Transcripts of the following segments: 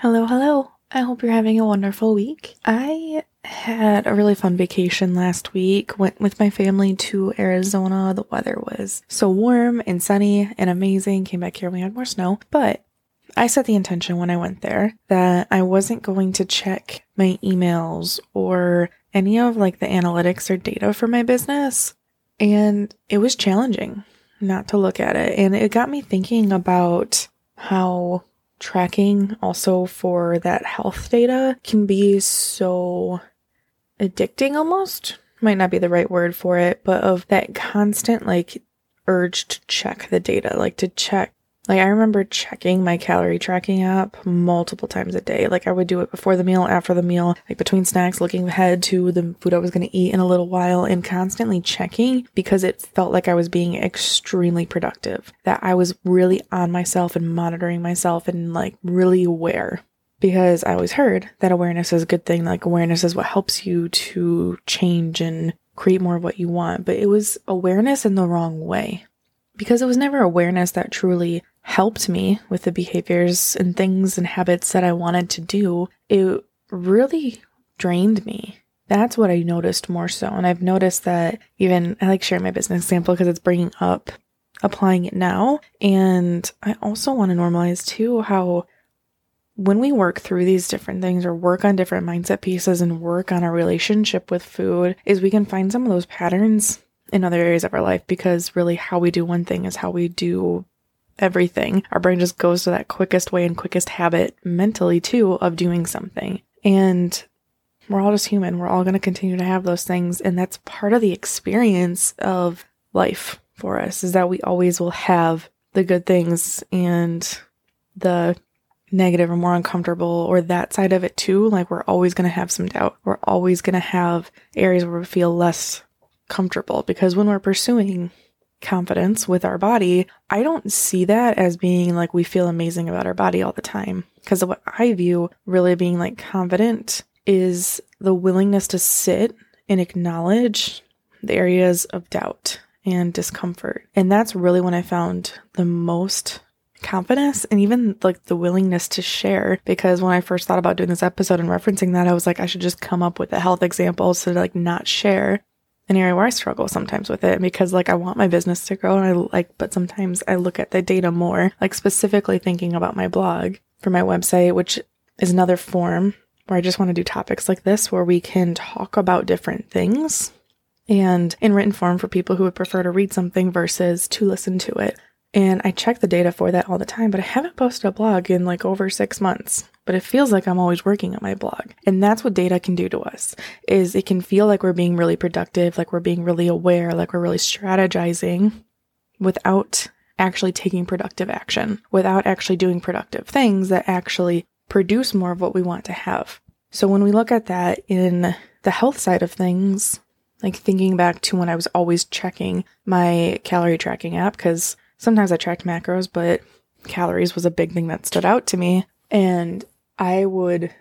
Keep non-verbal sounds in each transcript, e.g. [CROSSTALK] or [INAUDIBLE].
Hello, hello. I hope you're having a wonderful week. I had a really fun vacation last week. Went with my family to Arizona. The weather was so warm and sunny and amazing. Came back here, we had more snow, but I set the intention when I went there that I wasn't going to check my emails or any of like the analytics or data for my business. And it was challenging not to look at it. And it got me thinking about how tracking also for that health data can be so addicting almost. Might not be the right word for it, but of that constant like urge to check the data, like to check like I remember checking my calorie tracking app multiple times a day. Like I would do it before the meal, after the meal, like between snacks, looking ahead to the food I was going to eat in a little while and constantly checking because it felt like I was being extremely productive. That I was really on myself and monitoring myself and like really aware. Because I always heard that awareness is a good thing. Like awareness is what helps you to change and create more of what you want. But it was awareness in the wrong way because it was never awareness that truly helped me with the behaviors and things and habits that I wanted to do, it really drained me. That's what I noticed more so. And I've noticed that even I like sharing my business example because it's bringing up applying it now. And I also want to normalize too how when we work through these different things or work on different mindset pieces and work on our relationship with food is we can find some of those patterns in other areas of our life because really how we do one thing is how we do everything. Our brain just goes to that quickest way and quickest habit mentally too of doing something. And we're all just human. We're all going to continue to have those things. And that's part of the experience of life for us is that we always will have the good things and the negative or more uncomfortable or that side of it too. Like we're always going to have some doubt. We're always going to have areas where we feel less comfortable because when we're pursuing confidence with our body, I don't see that as being like we feel amazing about our body all the time. Because what I view really being like confident is the willingness to sit and acknowledge the areas of doubt and discomfort. And that's really when I found the most confidence and even like the willingness to share because when I first thought about doing this episode and referencing that I was like I should just come up with a health example so to like not share an area where I struggle sometimes with it because like I want my business to grow and I like, but sometimes I look at the data more, like specifically thinking about my blog for my website, which is another form where I just want to do topics like this where we can talk about different things and in written form for people who would prefer to read something versus to listen to it. And I check the data for that all the time, but I haven't posted a blog in like over six months. But it feels like I'm always working on my blog. And that's what data can do to us is it can feel like we're being really productive, like we're being really aware, like we're really strategizing without actually taking productive action, without actually doing productive things that actually produce more of what we want to have. So when we look at that in the health side of things, like thinking back to when I was always checking my calorie tracking app, because sometimes I tracked macros, but calories was a big thing that stood out to me. And I would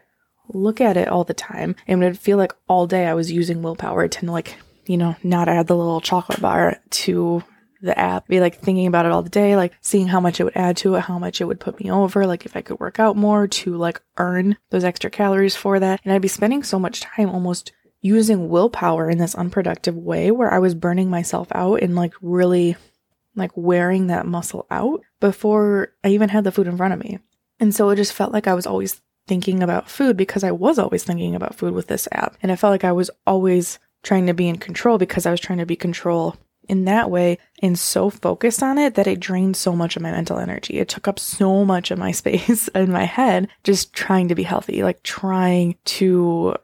look at it all the time and would feel like all day I was using willpower to like, you know, not add the little chocolate bar to the app, be like thinking about it all the day, like seeing how much it would add to it, how much it would put me over, like if I could work out more to like earn those extra calories for that. And I'd be spending so much time almost using willpower in this unproductive way where I was burning myself out and like really like wearing that muscle out before I even had the food in front of me. And so it just felt like I was always thinking about food because I was always thinking about food with this app. And it felt like I was always trying to be in control because I was trying to be control in that way and so focused on it that it drained so much of my mental energy. It took up so much of my [LAUGHS] space in my head just trying to be healthy, like trying to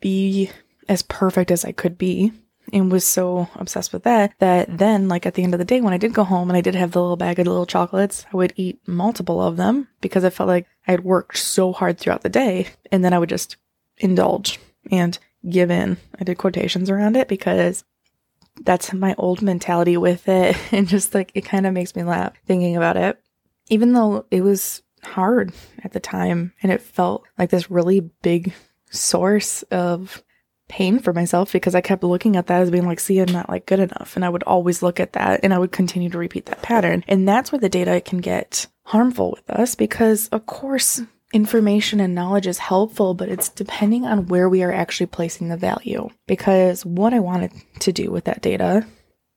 be as perfect as I could be and was so obsessed with that that then like at the end of the day when I did go home and I did have the little bag of little chocolates, I would eat multiple of them because I felt like I had worked so hard throughout the day and then I would just indulge and give in. I did quotations around it because that's my old mentality with it [LAUGHS] and just like it kind of makes me laugh thinking about it. Even though it was hard at the time and it felt like this really big source of pain for myself because I kept looking at that as being like, see, I'm not like good enough. And I would always look at that and I would continue to repeat that pattern. And that's where the data can get harmful with us because, of course, information and knowledge is helpful, but it's depending on where we are actually placing the value. Because what I wanted to do with that data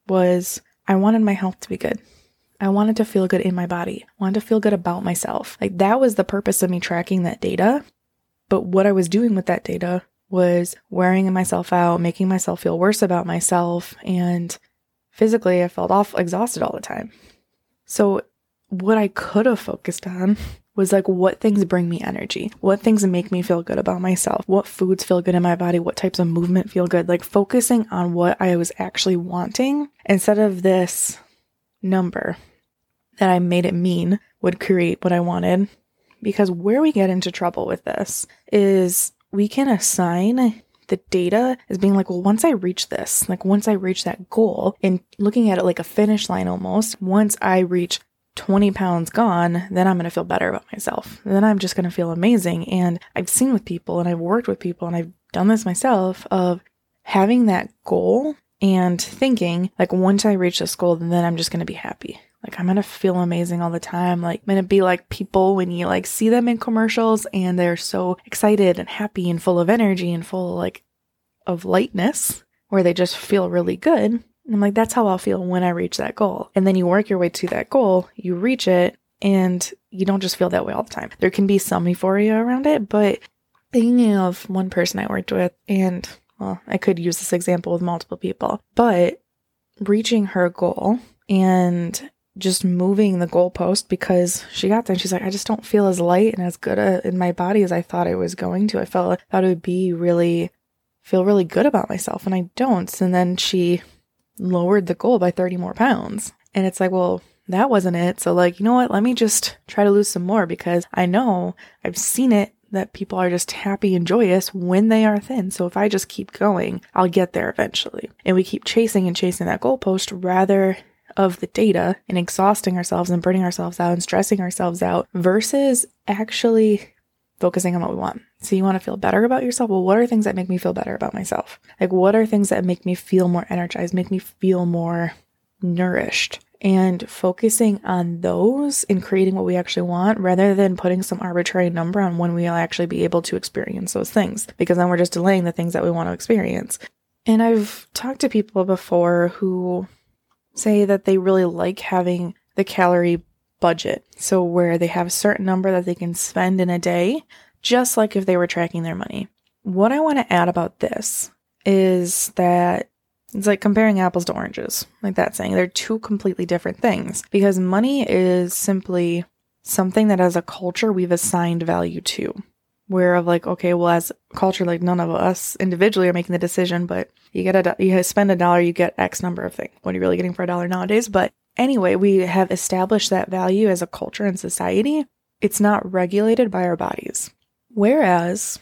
was I wanted my health to be good. I wanted to feel good in my body. I wanted to feel good about myself. Like that was the purpose of me tracking that data. But what I was doing with that data was wearing myself out, making myself feel worse about myself. And physically, I felt off exhausted all the time. So what I could have focused on was like what things bring me energy, what things make me feel good about myself, what foods feel good in my body, what types of movement feel good, like focusing on what I was actually wanting instead of this number that I made it mean would create what I wanted. Because where we get into trouble with this is we can assign the data as being like, well, once I reach this, like once I reach that goal and looking at it like a finish line almost, once I reach 20 pounds gone, then I'm going to feel better about myself. Then I'm just going to feel amazing. And I've seen with people and I've worked with people and I've done this myself of having that goal and thinking like once I reach this goal, then I'm just going to be happy. Like I'm to feel amazing all the time. Like I'm to be like people when you like see them in commercials and they're so excited and happy and full of energy and full like of lightness where they just feel really good. And I'm like, that's how I'll feel when I reach that goal. And then you work your way to that goal, you reach it, and you don't just feel that way all the time. There can be some euphoria around it, but thinking of one person I worked with, and well, I could use this example with multiple people, but reaching her goal and just moving the goalpost because she got there and she's like, I just don't feel as light and as good a, in my body as I thought I was going to. I felt thought it would be really feel really good about myself and I don't. And then she lowered the goal by 30 more pounds. And it's like, well, that wasn't it. So, like, you know what? Let me just try to lose some more because I know I've seen it that people are just happy and joyous when they are thin. So, if I just keep going, I'll get there eventually. And we keep chasing and chasing that goalpost rather of the data and exhausting ourselves and burning ourselves out and stressing ourselves out versus actually focusing on what we want. So you want to feel better about yourself? Well, what are things that make me feel better about myself? Like, what are things that make me feel more energized, make me feel more nourished? And focusing on those and creating what we actually want rather than putting some arbitrary number on when we'll actually be able to experience those things, because then we're just delaying the things that we want to experience. And I've talked to people before who say that they really like having the calorie budget. So, where they have a certain number that they can spend in a day, just like if they were tracking their money. What I want to add about this is that it's like comparing apples to oranges, like that saying. They're two completely different things because money is simply something that as a culture we've assigned value to. Where of like, okay, well, as culture, like none of us individually are making the decision, but you get a, you spend a dollar, you get X number of things. What are you really getting for a dollar nowadays? But Anyway, we have established that value as a culture and society. It's not regulated by our bodies. Whereas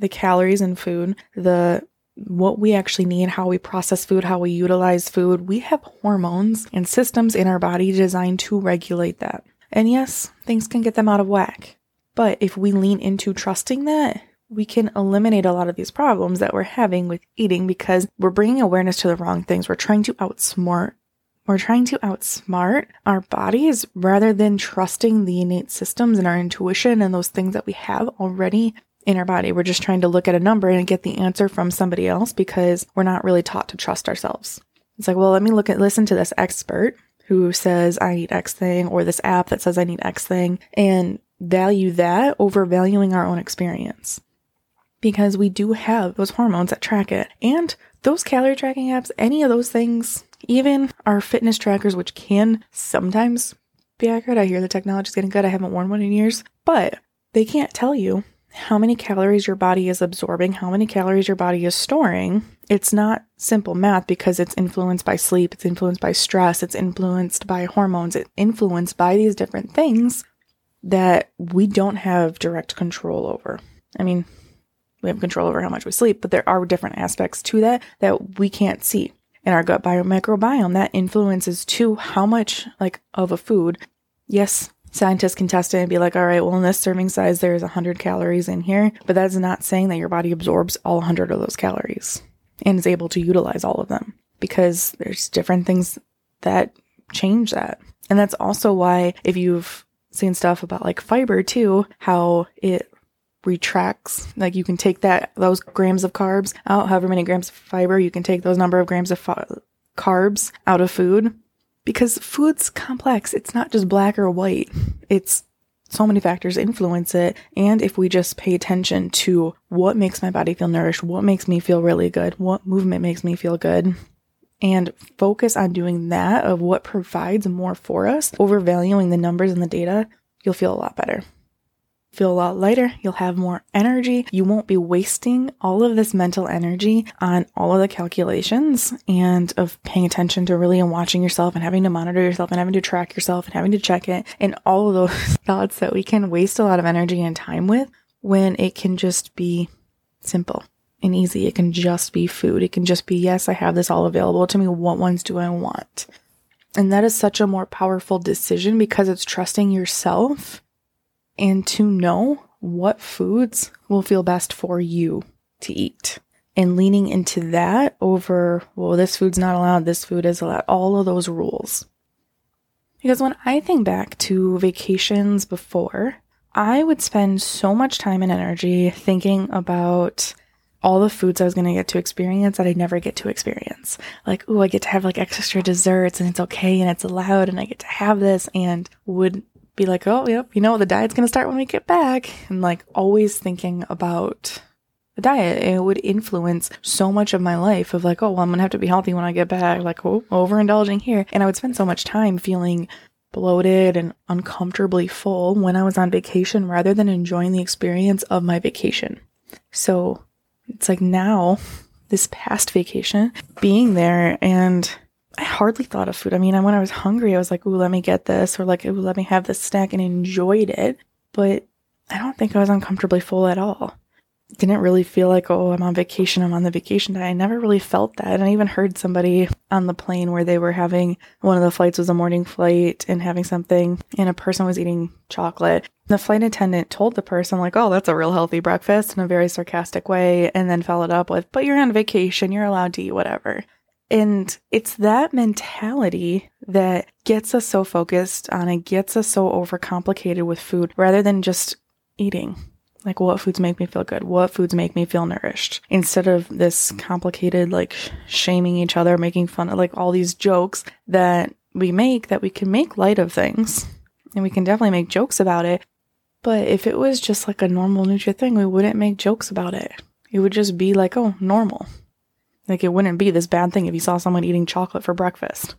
the calories in food, the what we actually need, how we process food, how we utilize food, we have hormones and systems in our body designed to regulate that. And yes, things can get them out of whack. But if we lean into trusting that, we can eliminate a lot of these problems that we're having with eating because we're bringing awareness to the wrong things. We're trying to outsmart we're trying to outsmart our bodies rather than trusting the innate systems and our intuition and those things that we have already in our body. We're just trying to look at a number and get the answer from somebody else because we're not really taught to trust ourselves. It's like, well, let me look at, listen to this expert who says I need X thing or this app that says I need X thing and value that over valuing our own experience. Because we do have those hormones that track it. And those calorie tracking apps, any of those things, even our fitness trackers, which can sometimes be accurate. I hear the technology is getting good. I haven't worn one in years, but they can't tell you how many calories your body is absorbing, how many calories your body is storing. It's not simple math because it's influenced by sleep, it's influenced by stress, it's influenced by hormones, it's influenced by these different things that we don't have direct control over. I mean, we have control over how much we sleep, but there are different aspects to that that we can't see in our gut microbiome that influences too how much like of a food. Yes, scientists can test it and be like, all right, well, in this serving size, there's 100 calories in here, but that's not saying that your body absorbs all 100 of those calories and is able to utilize all of them because there's different things that change that. And that's also why if you've seeing stuff about like fiber too, how it retracts. Like you can take that, those grams of carbs out, however many grams of fiber, you can take those number of grams of fi- carbs out of food because food's complex. It's not just black or white. It's so many factors influence it. And if we just pay attention to what makes my body feel nourished, what makes me feel really good, what movement makes me feel good, and focus on doing that of what provides more for us over valuing the numbers and the data, you'll feel a lot better. Feel a lot lighter, you'll have more energy. You won't be wasting all of this mental energy on all of the calculations and of paying attention to really and watching yourself and having to monitor yourself and having to track yourself and having to check it and all of those [LAUGHS] thoughts that we can waste a lot of energy and time with when it can just be simple and easy. It can just be food. It can just be, yes, I have this all available to me. What ones do I want? And that is such a more powerful decision because it's trusting yourself and to know what foods will feel best for you to eat and leaning into that over, well, this food's not allowed, this food is allowed, all of those rules. Because when I think back to vacations before, I would spend so much time and energy thinking about all the foods I was going to get to experience that I never get to experience. Like, oh, I get to have like extra desserts and it's okay and it's allowed and I get to have this and would be like, oh, yep, you know, the diet's going to start when we get back. And like always thinking about the diet. It would influence so much of my life of like, oh, well, I'm going to have to be healthy when I get back. Like, oh, overindulging here. And I would spend so much time feeling bloated and uncomfortably full when I was on vacation rather than enjoying the experience of my vacation. So it's like now, this past vacation, being there and I hardly thought of food. I mean, when I was hungry, I was like, ooh, let me get this, or like, ooh, let me have this snack and enjoyed it. But I don't think I was uncomfortably full at all didn't really feel like, oh, I'm on vacation, I'm on the vacation diet. I never really felt that. And I even heard somebody on the plane where they were having one of the flights was a morning flight and having something, and a person was eating chocolate. The flight attendant told the person, like, oh, that's a real healthy breakfast in a very sarcastic way, and then followed up with, but you're on vacation, you're allowed to eat whatever. And it's that mentality that gets us so focused on it, gets us so overcomplicated with food rather than just eating like, what foods make me feel good? What foods make me feel nourished? Instead of this complicated, like, shaming each other, making fun of, like, all these jokes that we make, that we can make light of things. And we can definitely make jokes about it. But if it was just like a normal Nutria thing, we wouldn't make jokes about it. It would just be like, oh, normal. Like, it wouldn't be this bad thing if you saw someone eating chocolate for breakfast.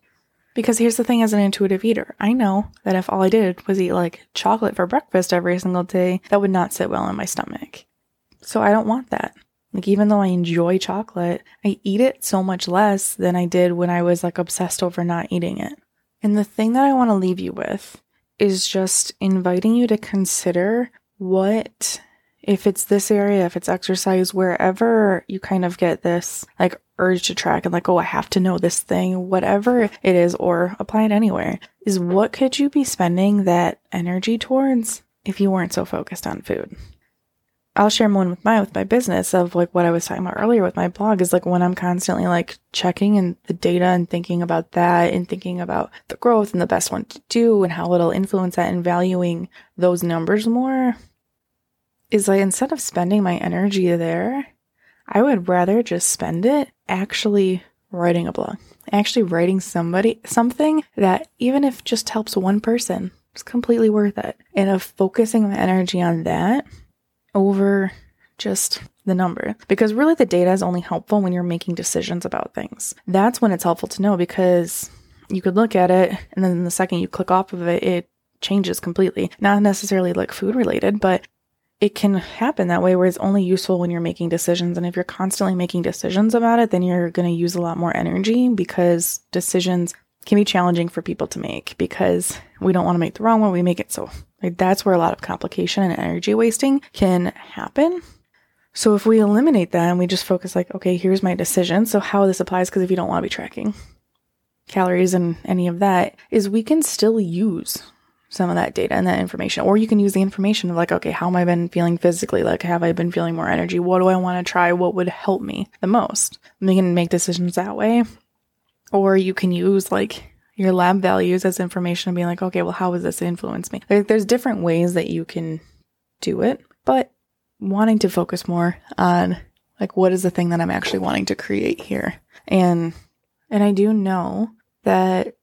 Because here's the thing as an intuitive eater, I know that if all I did was eat like chocolate for breakfast every single day, that would not sit well in my stomach. So I don't want that. Like, even though I enjoy chocolate, I eat it so much less than I did when I was like obsessed over not eating it. And the thing that I want to leave you with is just inviting you to consider what if it's this area, if it's exercise, wherever you kind of get this like urge to track and like, oh, I have to know this thing, whatever it is, or apply it anywhere, is what could you be spending that energy towards if you weren't so focused on food? I'll share one with my with my business of like what I was talking about earlier with my blog is like when I'm constantly like checking and the data and thinking about that and thinking about the growth and the best one to do and how it'll influence that and valuing those numbers more is like instead of spending my energy there, I would rather just spend it actually writing a blog, actually writing somebody something that even if just helps one person, it's completely worth it. And of focusing my energy on that over just the number. Because really the data is only helpful when you're making decisions about things. That's when it's helpful to know because you could look at it and then the second you click off of it, it changes completely. Not necessarily like food related, but it can happen that way where it's only useful when you're making decisions. And if you're constantly making decisions about it, then you're going to use a lot more energy because decisions can be challenging for people to make because we don't want to make the wrong one. We make it so like, that's where a lot of complication and energy wasting can happen. So if we eliminate that and we just focus like, okay, here's my decision. So how this applies, because if you don't want to be tracking calories and any of that, is we can still use some of that data and that information. Or you can use the information of like, okay, how am I been feeling physically? Like, have I been feeling more energy? What do I want to try? What would help me the most? And you can make decisions that way. Or you can use like your lab values as information and being like, okay, well, how has this influenced me? There, there's different ways that you can do it, but wanting to focus more on like what is the thing that I'm actually wanting to create here. And and I do know that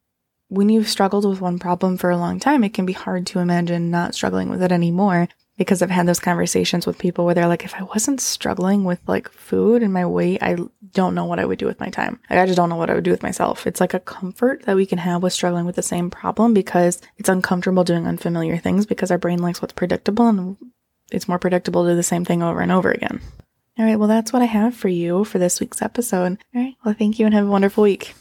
when you've struggled with one problem for a long time, it can be hard to imagine not struggling with it anymore because I've had those conversations with people where they're like, if I wasn't struggling with like food and my weight, I don't know what I would do with my time. Like, I just don't know what I would do with myself. It's like a comfort that we can have with struggling with the same problem because it's uncomfortable doing unfamiliar things because our brain likes what's predictable and it's more predictable to do the same thing over and over again. All right. Well, that's what I have for you for this week's episode. All right. Well, thank you and have a wonderful week.